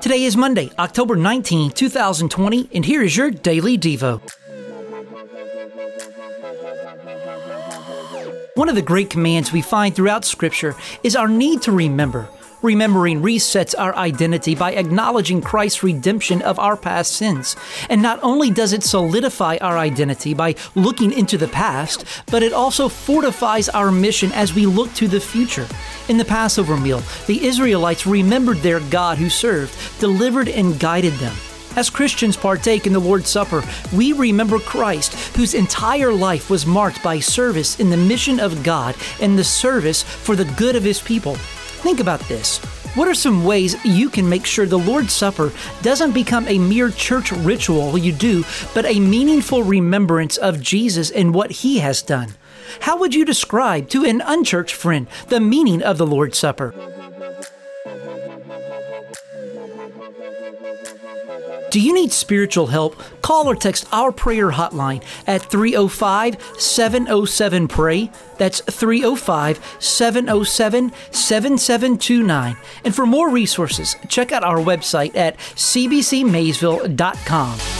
Today is Monday, October 19, 2020, and here is your Daily Devo. One of the great commands we find throughout Scripture is our need to remember. Remembering resets our identity by acknowledging Christ's redemption of our past sins. And not only does it solidify our identity by looking into the past, but it also fortifies our mission as we look to the future. In the Passover meal, the Israelites remembered their God who served, delivered, and guided them. As Christians partake in the Lord's Supper, we remember Christ, whose entire life was marked by service in the mission of God and the service for the good of His people. Think about this. What are some ways you can make sure the Lord's Supper doesn't become a mere church ritual you do, but a meaningful remembrance of Jesus and what He has done? How would you describe to an unchurched friend the meaning of the Lord's Supper? Do you need spiritual help? Call or text our prayer hotline at 305 707 PRAY. That's 305 707 7729. And for more resources, check out our website at cbcmaysville.com.